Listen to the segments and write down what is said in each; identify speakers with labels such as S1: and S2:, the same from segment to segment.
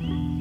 S1: Mm-hmm.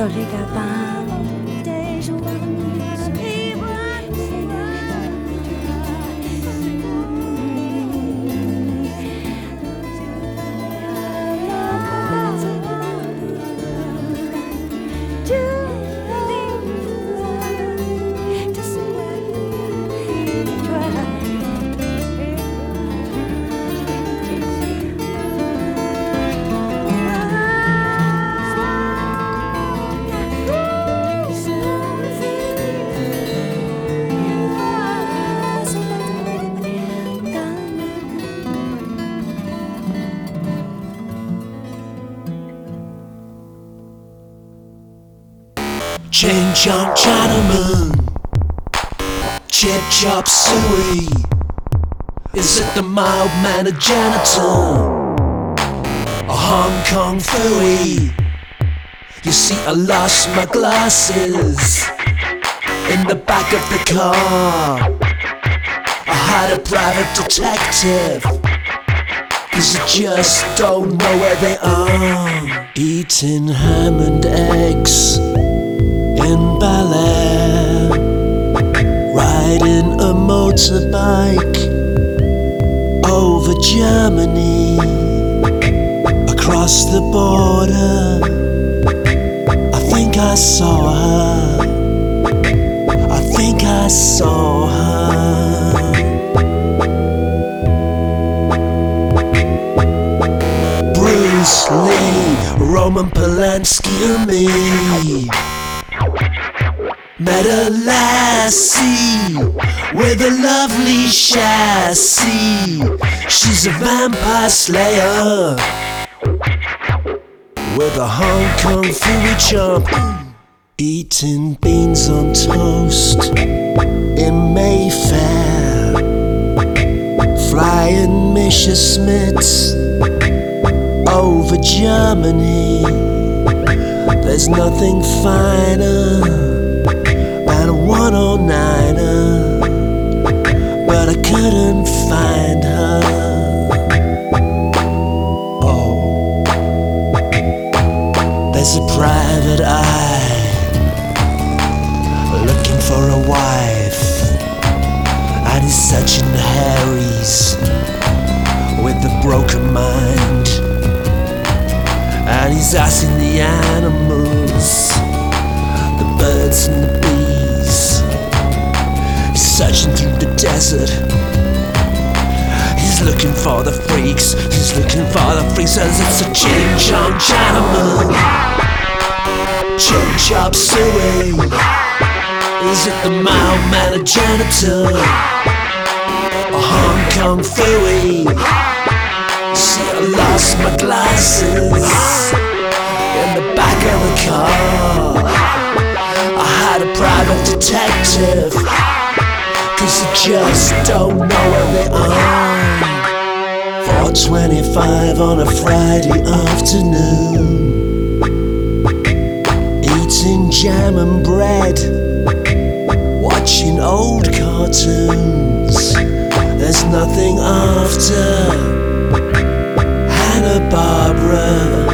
S1: จวัสดีค่ะป้า the mild mannered janitor? A Hong Kong Phooey You see I lost my glasses In the back of the car. I had a private detective. Cause I just don't know where they are. Eating ham and eggs in ballet,
S2: riding a motorbike over Germany across the border. I think I saw her. I think I saw her. Bruce Lee, Roman Polanski, and me. Met a lassie with a lovely chassis. She's a vampire slayer with a Hong Kong Fury chump. Eating beans on toast in Mayfair. Flying Messerschmitts over Germany. There's nothing finer than a 109er, but I couldn't find her. It the mild mannered janitor? A Hong Kong Phooey? See, I lost my glasses in the back of the car. I had a private detective, cause I just don't know where they are. 425 on a Friday afternoon. Eating jam and bread, watching old cartoons. There's nothing after.
S3: Hanna-Barbera,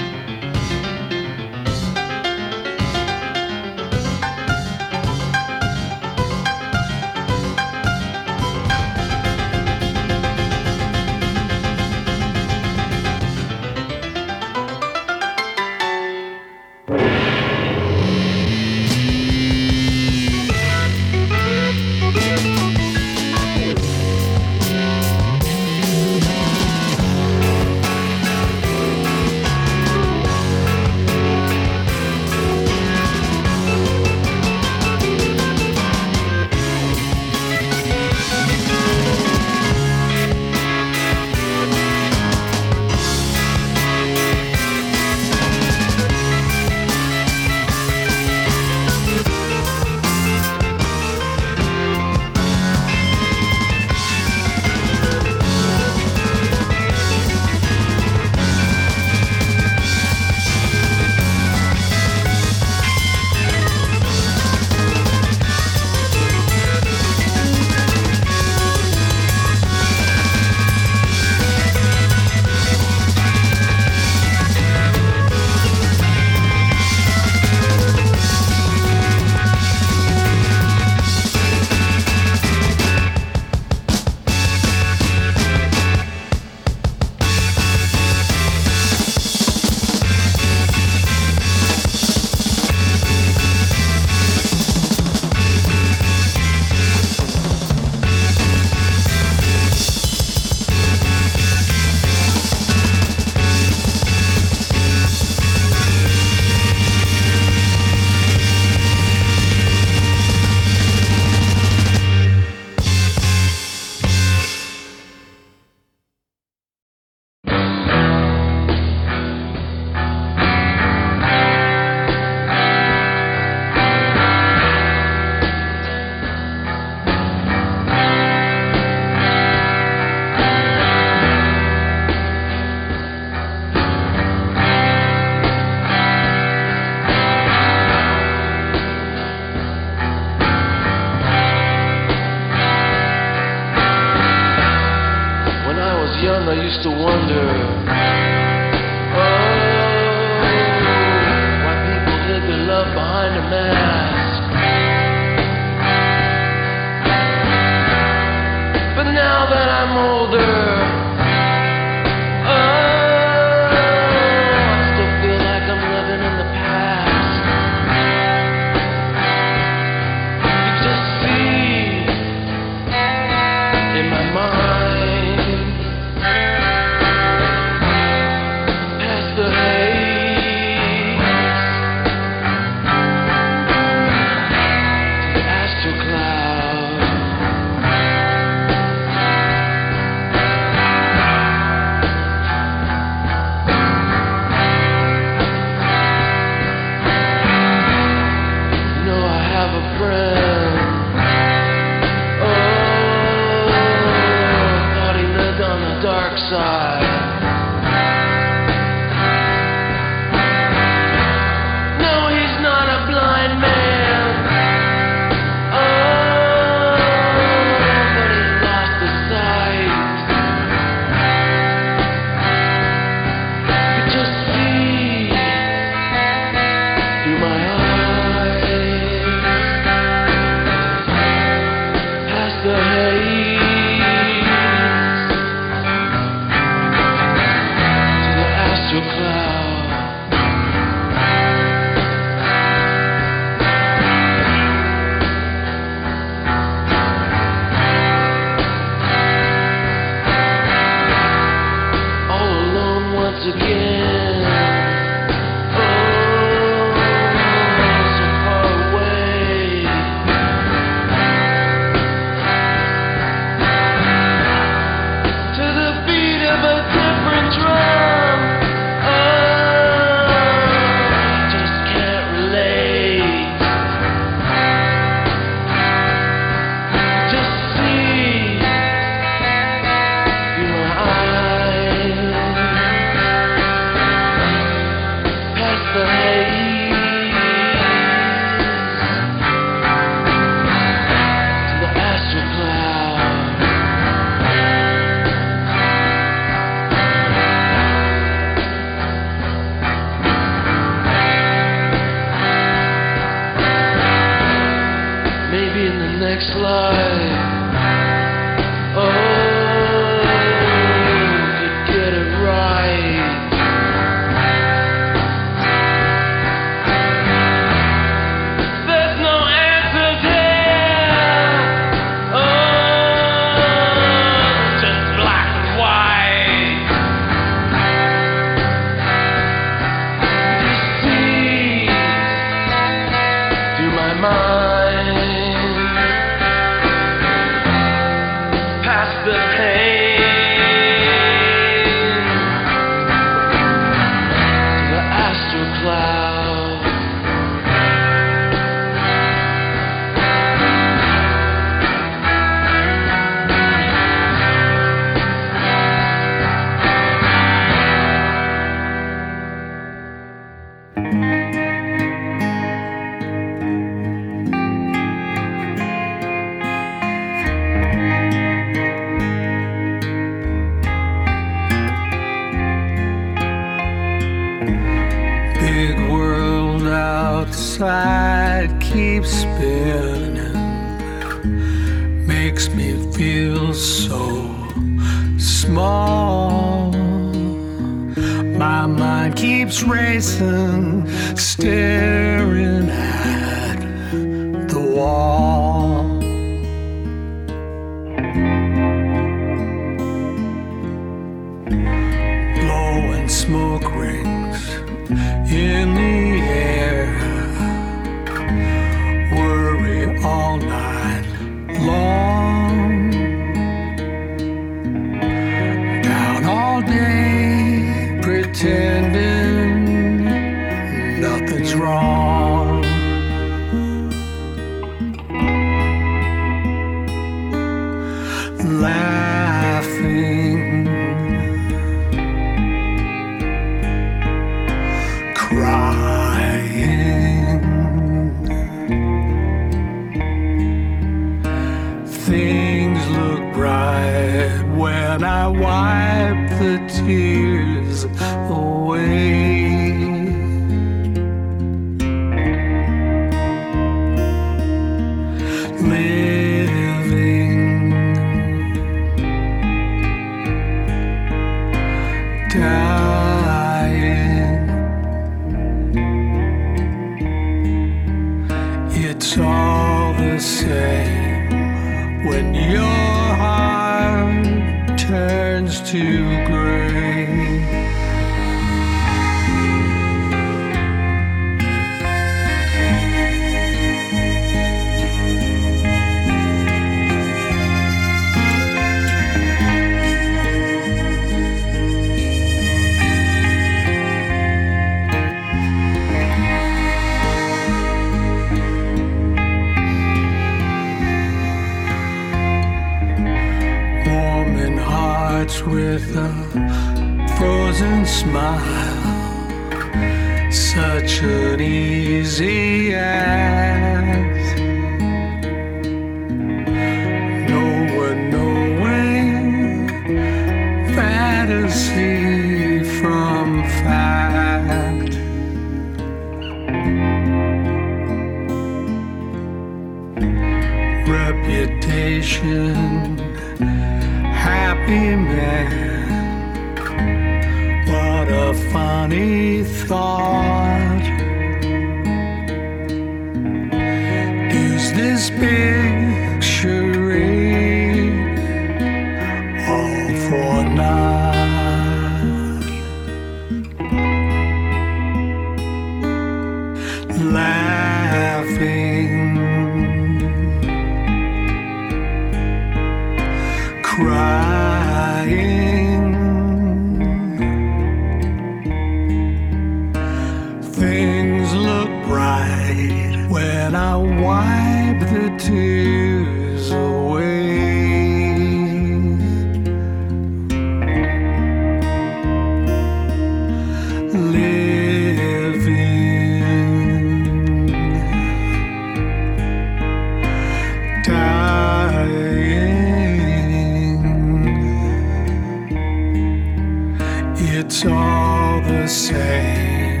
S3: all the
S4: same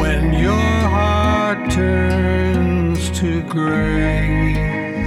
S4: when your heart turns to gray.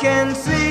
S5: Can see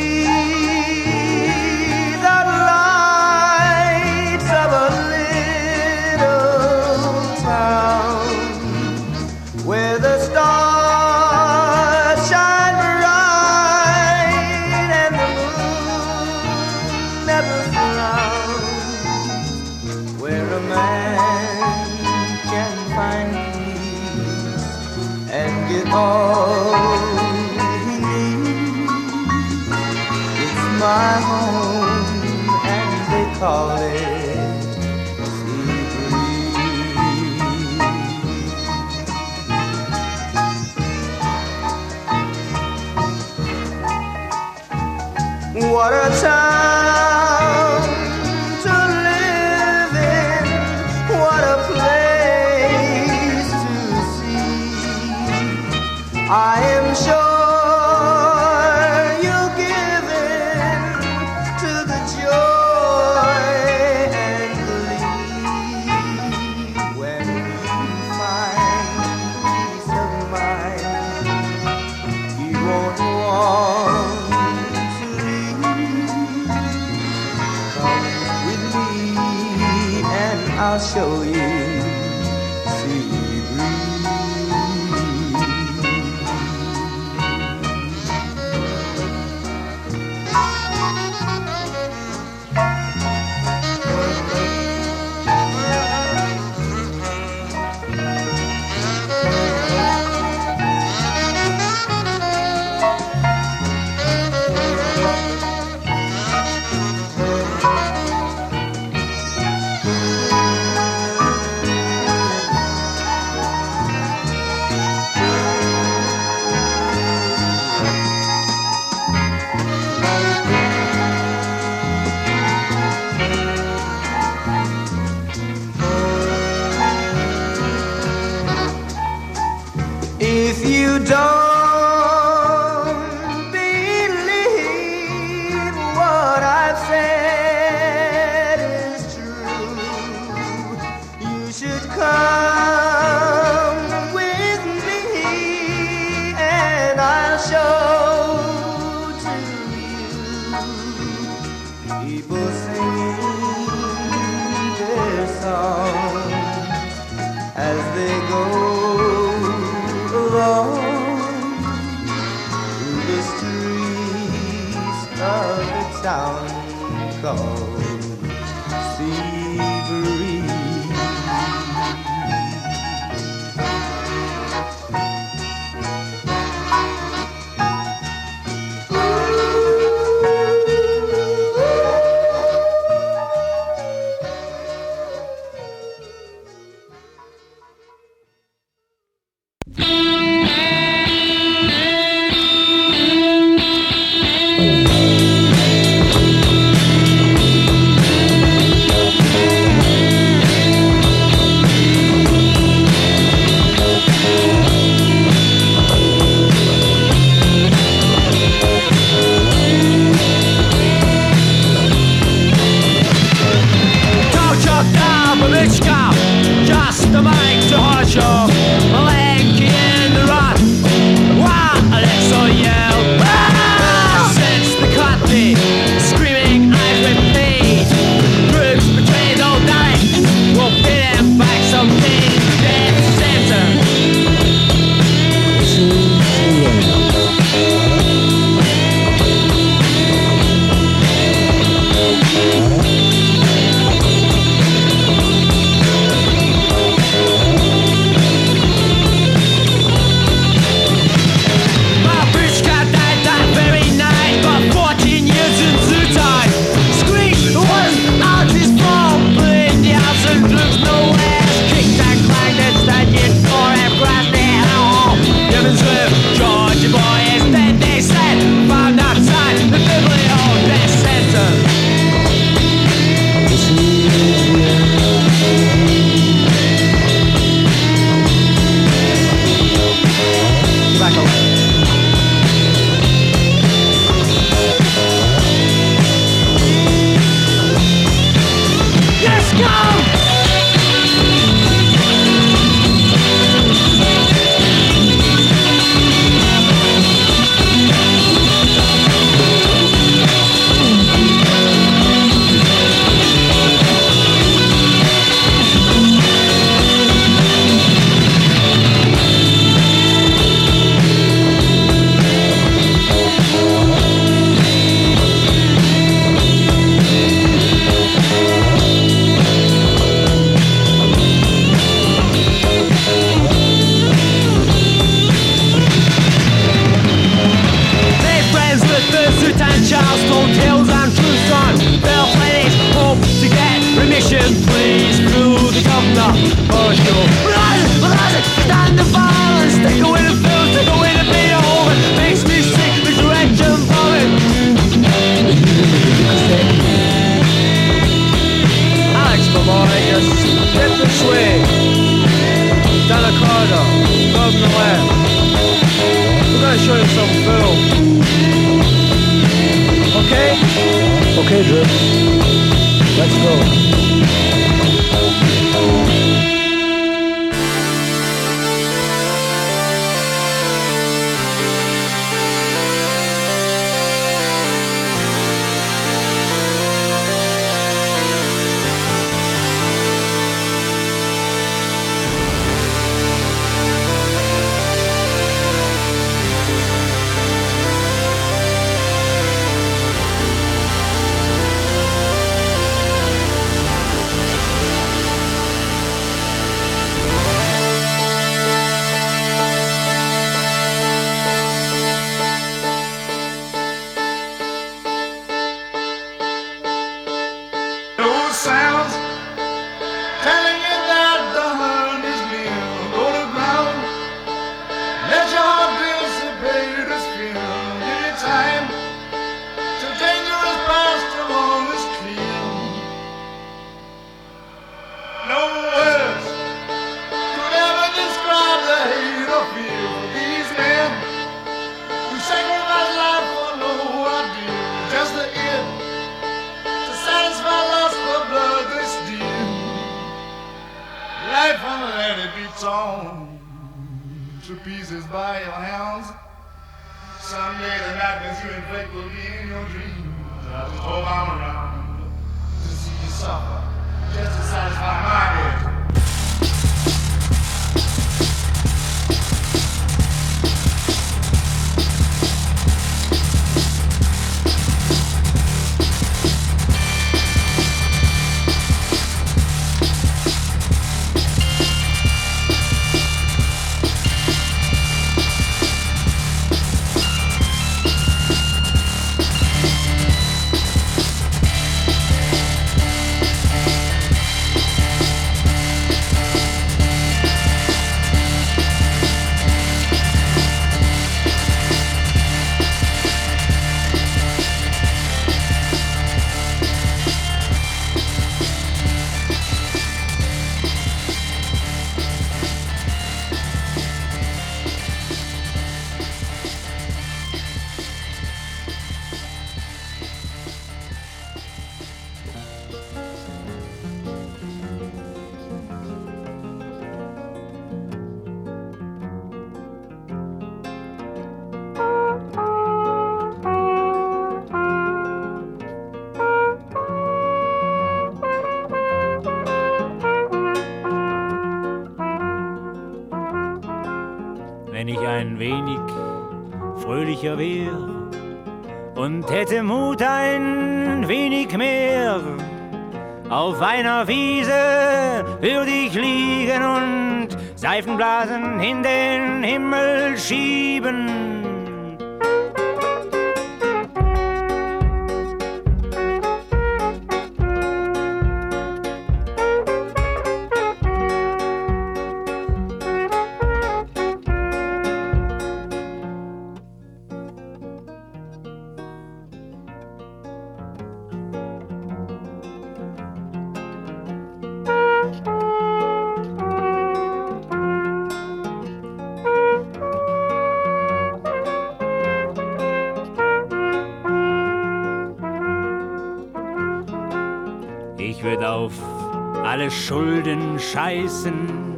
S6: scheißen,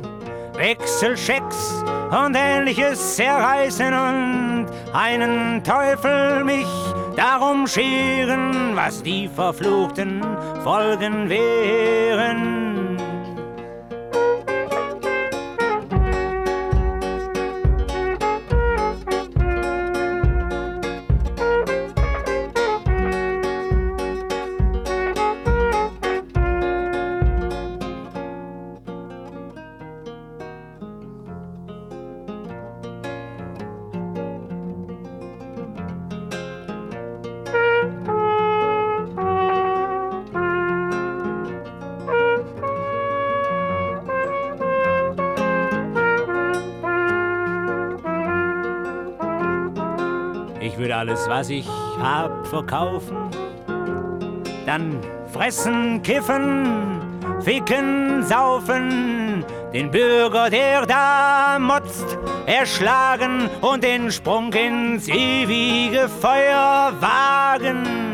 S6: Wechselschecks und ähnliches zerreißen und einen Teufel mich darum scheren, was die verfluchten Folgen wären. Was ich hab, verkaufen. Dann fressen, kiffen, ficken, saufen. Den Bürger, der da motzt, erschlagen und den Sprung ins ewige Feuer wagen.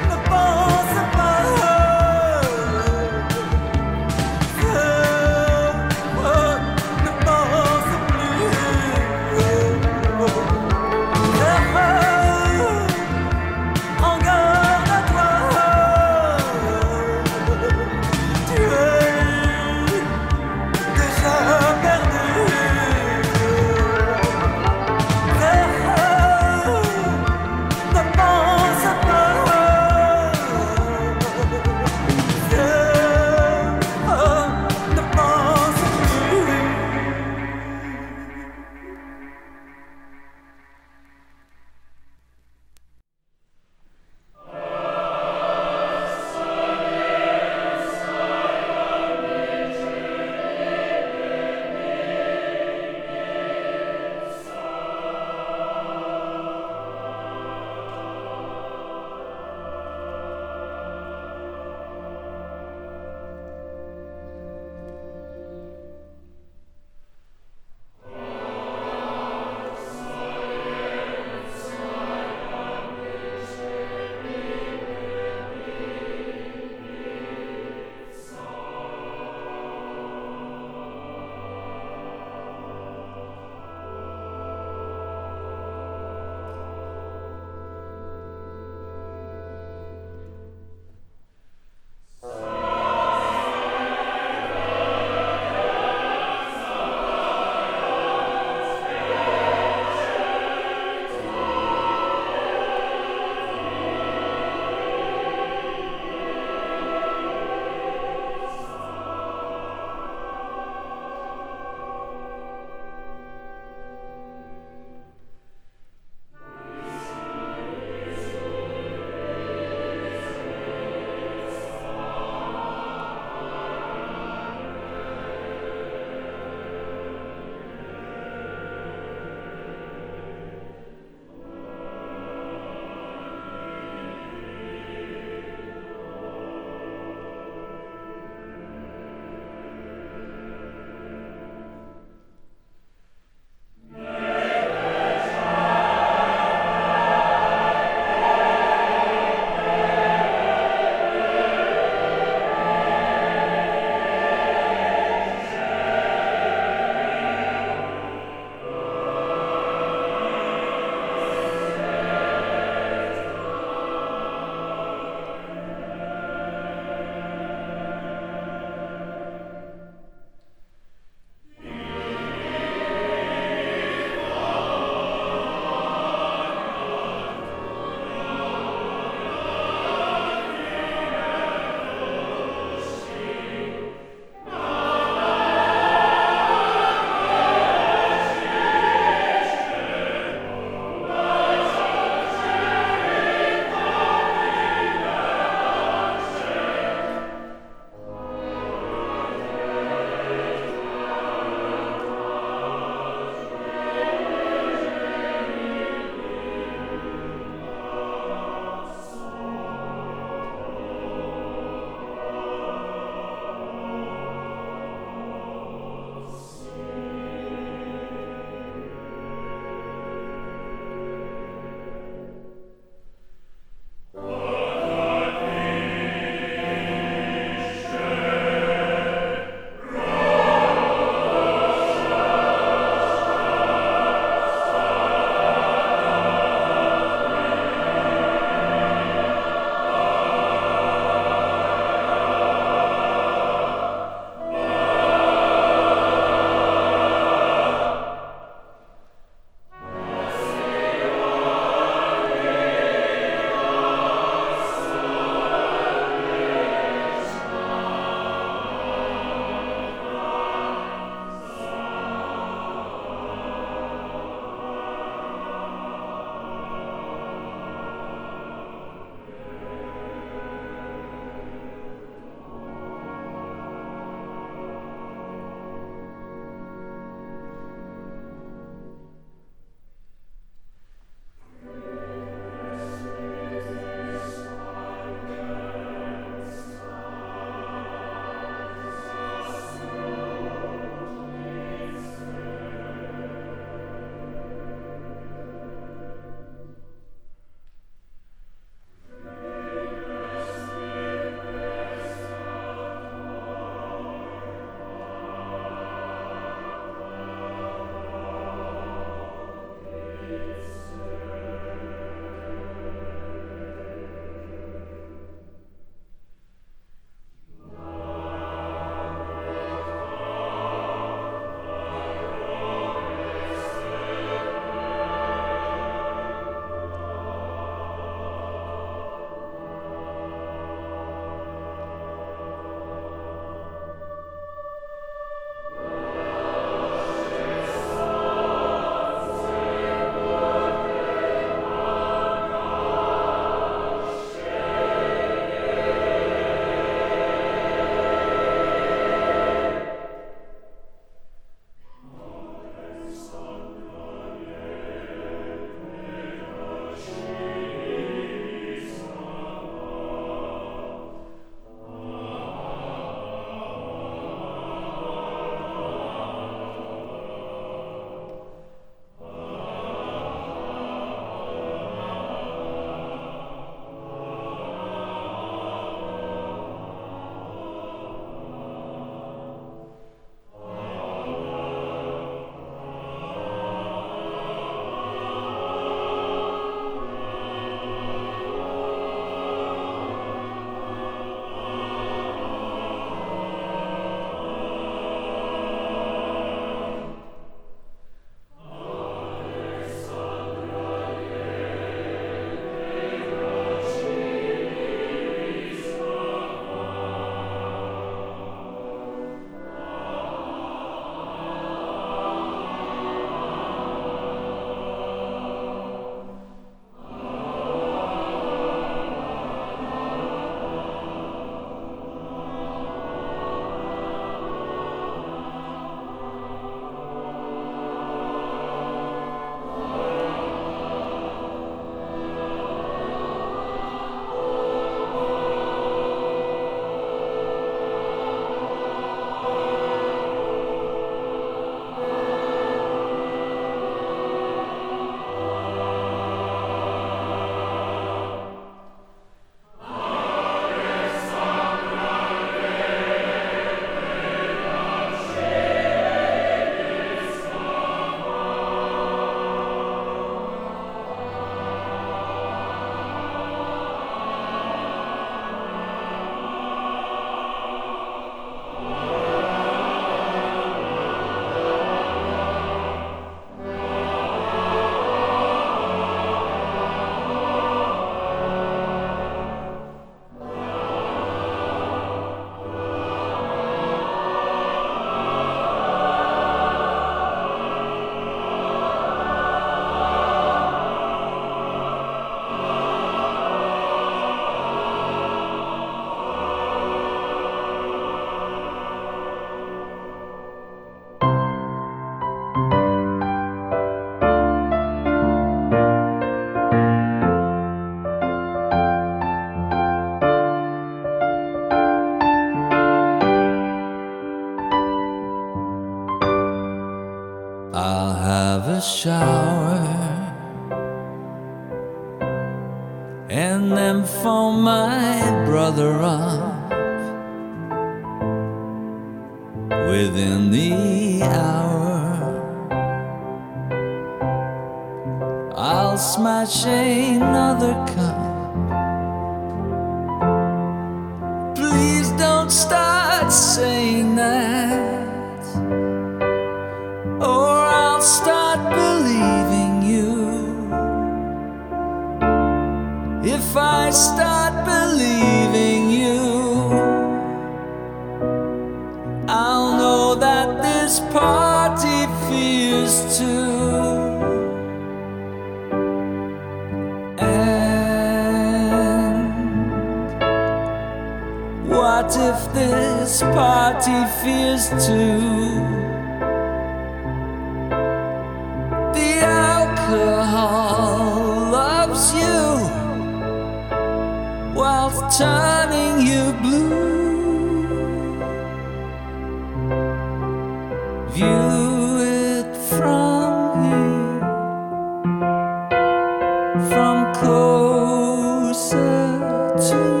S7: To.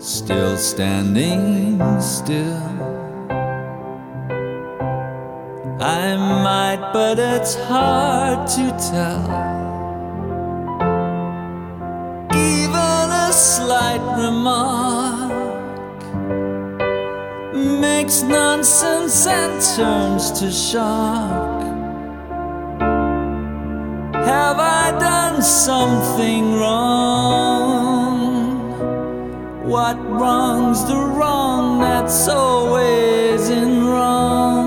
S7: still standing still. I might, but it's hard to tell. Even a slight remark makes nonsense and turns to shock. something wrong. What wrong's the wrong that's always in wrong?